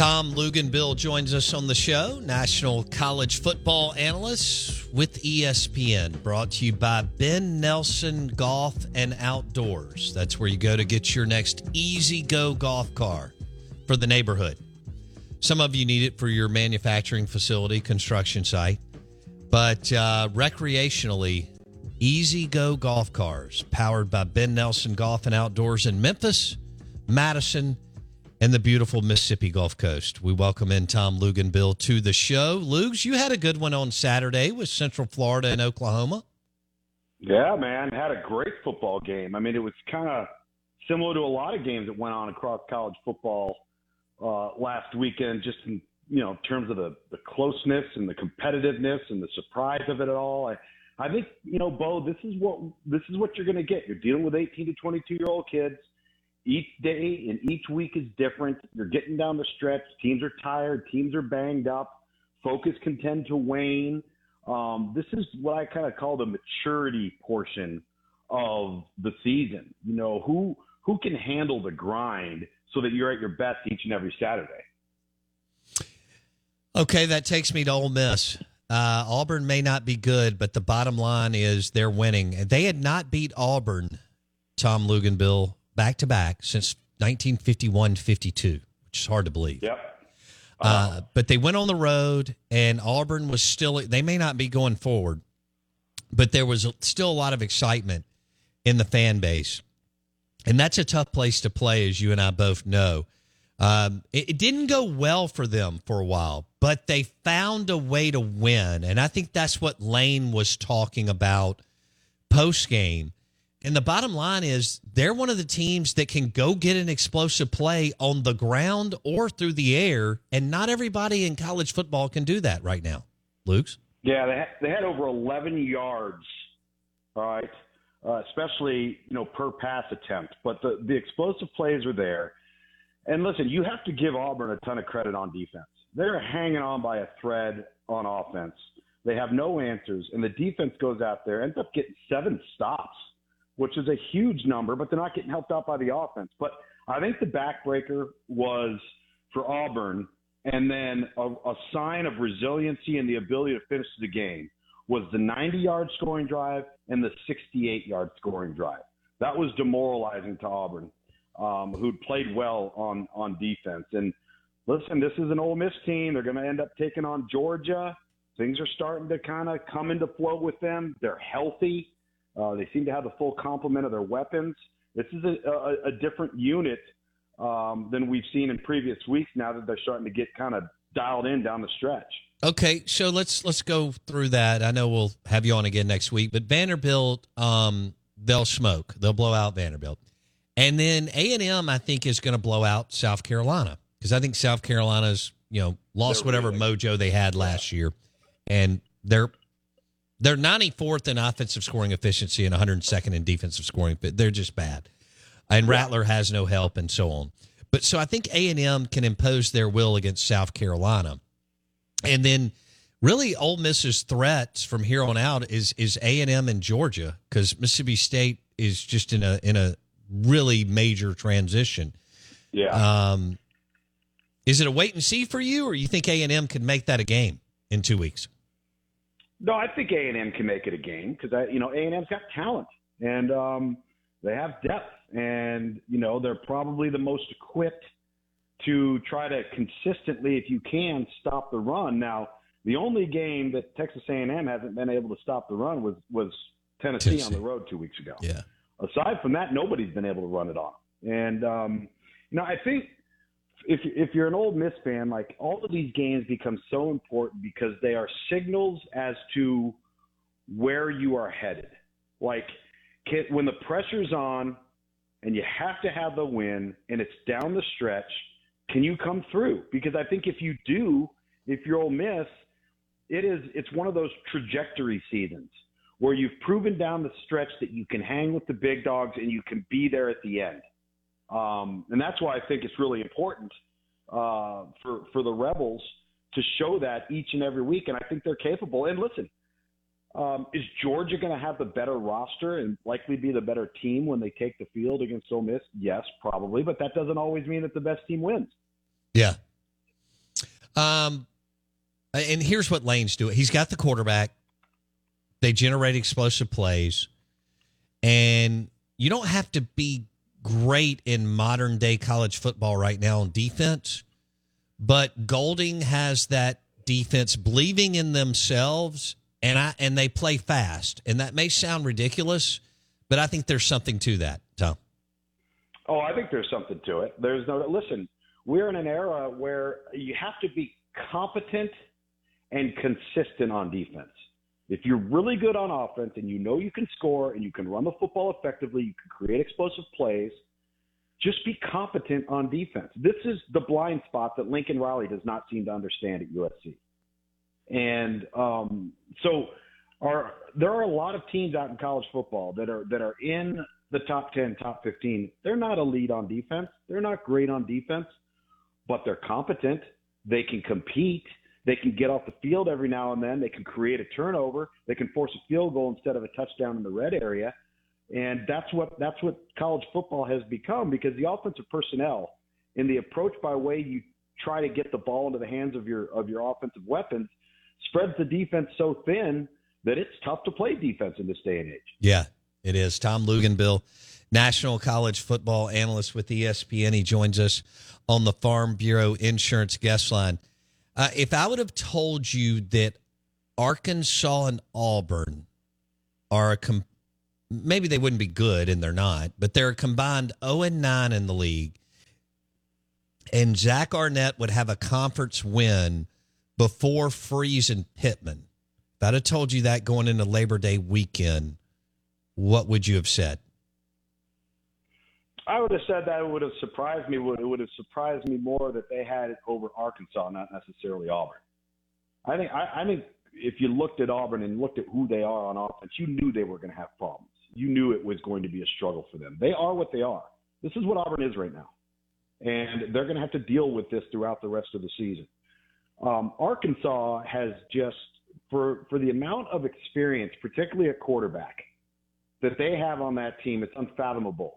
Tom Luginbill joins us on the show, national college football analyst with ESPN, brought to you by Ben Nelson Golf and Outdoors. That's where you go to get your next E-Z-GO golf car for the neighborhood. Some of you need it for your manufacturing facility, construction site, but uh, recreationally, E-Z-GO golf cars powered by Ben Nelson Golf and Outdoors in Memphis, Madison, and the beautiful Mississippi Gulf Coast. We welcome in Tom Luginbill to the show. Lugs, you had a good one on Saturday with Central Florida and Oklahoma. Yeah, man, had a great football game. I mean, it was kind of similar to a lot of games that went on across college football uh, last weekend, just in you know terms of the the closeness and the competitiveness and the surprise of it all. I, I think you know, Bo, this is what this is what you're going to get. You're dealing with 18 to 22 year old kids each day and each week is different. You're getting down the stretch. Teams are tired. Teams are banged up. Focus can tend to wane. Um, this is what I kind of call the maturity portion of the season. You know, who who can handle the grind so that you're at your best each and every Saturday. Okay, that takes me to Ole Miss. Uh, Auburn may not be good, but the bottom line is they're winning. They had not beat Auburn, Tom Luginbill, back to back since 1951 52, which is hard to believe. Yep. Uh, but they went on the road, and Auburn was still, they may not be going forward, but there was still a lot of excitement in the fan base. And that's a tough place to play, as you and I both know. Um, it, it didn't go well for them for a while, but they found a way to win. And I think that's what Lane was talking about post game and the bottom line is they're one of the teams that can go get an explosive play on the ground or through the air, and not everybody in college football can do that right now. Lugs? Yeah, they had, they had over 11 yards, all right, uh, especially you know per pass attempt. But the the explosive plays are there. And listen, you have to give Auburn a ton of credit on defense. They're hanging on by a thread on offense. They have no answers, and the defense goes out there ends up getting seven stops which is a huge number, but they're not getting helped out by the offense. But I think the backbreaker was for Auburn, and then a, a sign of resiliency and the ability to finish the game was the 90 yard scoring drive and the 68 yard scoring drive. That was demoralizing to Auburn, um, who'd played well on, on defense. And listen, this is an Ole Miss team. They're going to end up taking on Georgia. Things are starting to kind of come into flow with them. They're healthy. Uh, they seem to have the full complement of their weapons. This is a, a, a different unit um, than we've seen in previous weeks. Now that they're starting to get kind of dialed in down the stretch. Okay, so let's let's go through that. I know we'll have you on again next week, but Vanderbilt, um, they'll smoke. They'll blow out Vanderbilt, and then A and M, I think, is going to blow out South Carolina because I think South Carolina's you know lost they're whatever really, mojo they had last year, and they're they're 94th in offensive scoring efficiency and 102nd in defensive scoring. They're just bad. And Rattler has no help and so on. But so I think A&M can impose their will against South Carolina. And then really Ole Miss's threats from here on out is is A&M and Georgia cuz Mississippi State is just in a in a really major transition. Yeah. Um is it a wait and see for you or you think A&M can make that a game in 2 weeks? No, I think A and M can make it a game because I, you know, A and M's got talent and um, they have depth, and you know they're probably the most equipped to try to consistently, if you can, stop the run. Now, the only game that Texas A and M hasn't been able to stop the run was was Tennessee, Tennessee, on the road two weeks ago. Yeah. Aside from that, nobody's been able to run it on. And um, you know, I think if if you're an Ole Miss fan, like all of these games become so important because they are signals as to where you are headed. Like when the pressure's on and you have to have the win and it's down the stretch, can you come through? Because I think if you do, if you're Ole Miss, it is it's one of those trajectory seasons where you've proven down the stretch that you can hang with the big dogs and you can be there at the end. Um, and that's why I think it's really important uh, for for the Rebels to show that each and every week. And I think they're capable. And listen, um, is Georgia going to have the better roster and likely be the better team when they take the field against Ole Miss? Yes, probably, but that doesn't always mean that the best team wins. Yeah. Um, and here's what Lane's doing. He's got the quarterback. They generate explosive plays, and you don't have to be great in modern day college football right now on defense, but Golding has that defense believing in themselves and I and they play fast. And that may sound ridiculous, but I think there's something to that, Tom. Oh, I think there's something to it. There's no listen, we're in an era where you have to be competent and consistent on defense. If you're really good on offense and you know you can score and you can run the football effectively, you can create explosive plays, just be competent on defense. This is the blind spot that Lincoln Riley does not seem to understand at USC. And um, so are there are a lot of teams out in college football that are that are in the top 10, top 15. They're not elite on defense. They're not great on defense, but they're competent. They can compete. They can get off the field every now and then. They can create a turnover. They can force a field goal instead of a touchdown in the red area. And that's what that's what college football has become because the offensive personnel and the approach by way you try to get the ball into the hands of your of your offensive weapons spreads the defense so thin that it's tough to play defense in this day and age. Yeah, it is. Tom Luginbill, national college football analyst with ESPN. He joins us on the Farm Bureau Insurance guest line. Uh, if I would have told you that Arkansas and Auburn are a com- maybe they wouldn't be good and they're not, but they're a combined 0 and 9 in the league, and Zach Arnett would have a conference win before Freeze and Pittman. If I'd have told you that going into Labor Day weekend, what would you have said? I would have said that it would have surprised me. It would have surprised me more that they had it over Arkansas, not necessarily Auburn. I think I, I think if you looked at Auburn and looked at who they are on offense, you knew they were going to have problems. You knew it was going to be a struggle for them. They are what they are. This is what Auburn is right now, and they're going to have to deal with this throughout the rest of the season. Um, Arkansas has just for for the amount of experience, particularly at quarterback, that they have on that team, it's unfathomable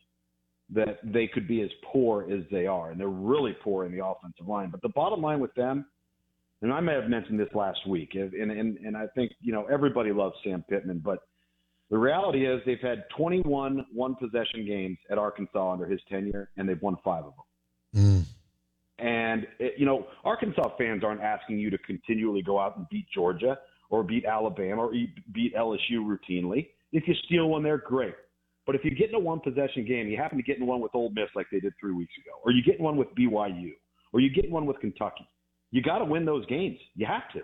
that they could be as poor as they are, and they're really poor in the offensive line. But the bottom line with them, and I may have mentioned this last week, and and, and I think you know everybody loves Sam Pittman, but the reality is they've had 21 one possession games at Arkansas under his tenure, and they've won five of them. Mm. And, it, you know, Arkansas fans aren't asking you to continually go out and beat Georgia or beat Alabama or beat LSU routinely. If you steal one there, great. But if you get in a one possession game, you happen to get in one with Ole Miss like they did three weeks ago, or you get in one with BYU, or you get in one with Kentucky, you got to win those games. You have to.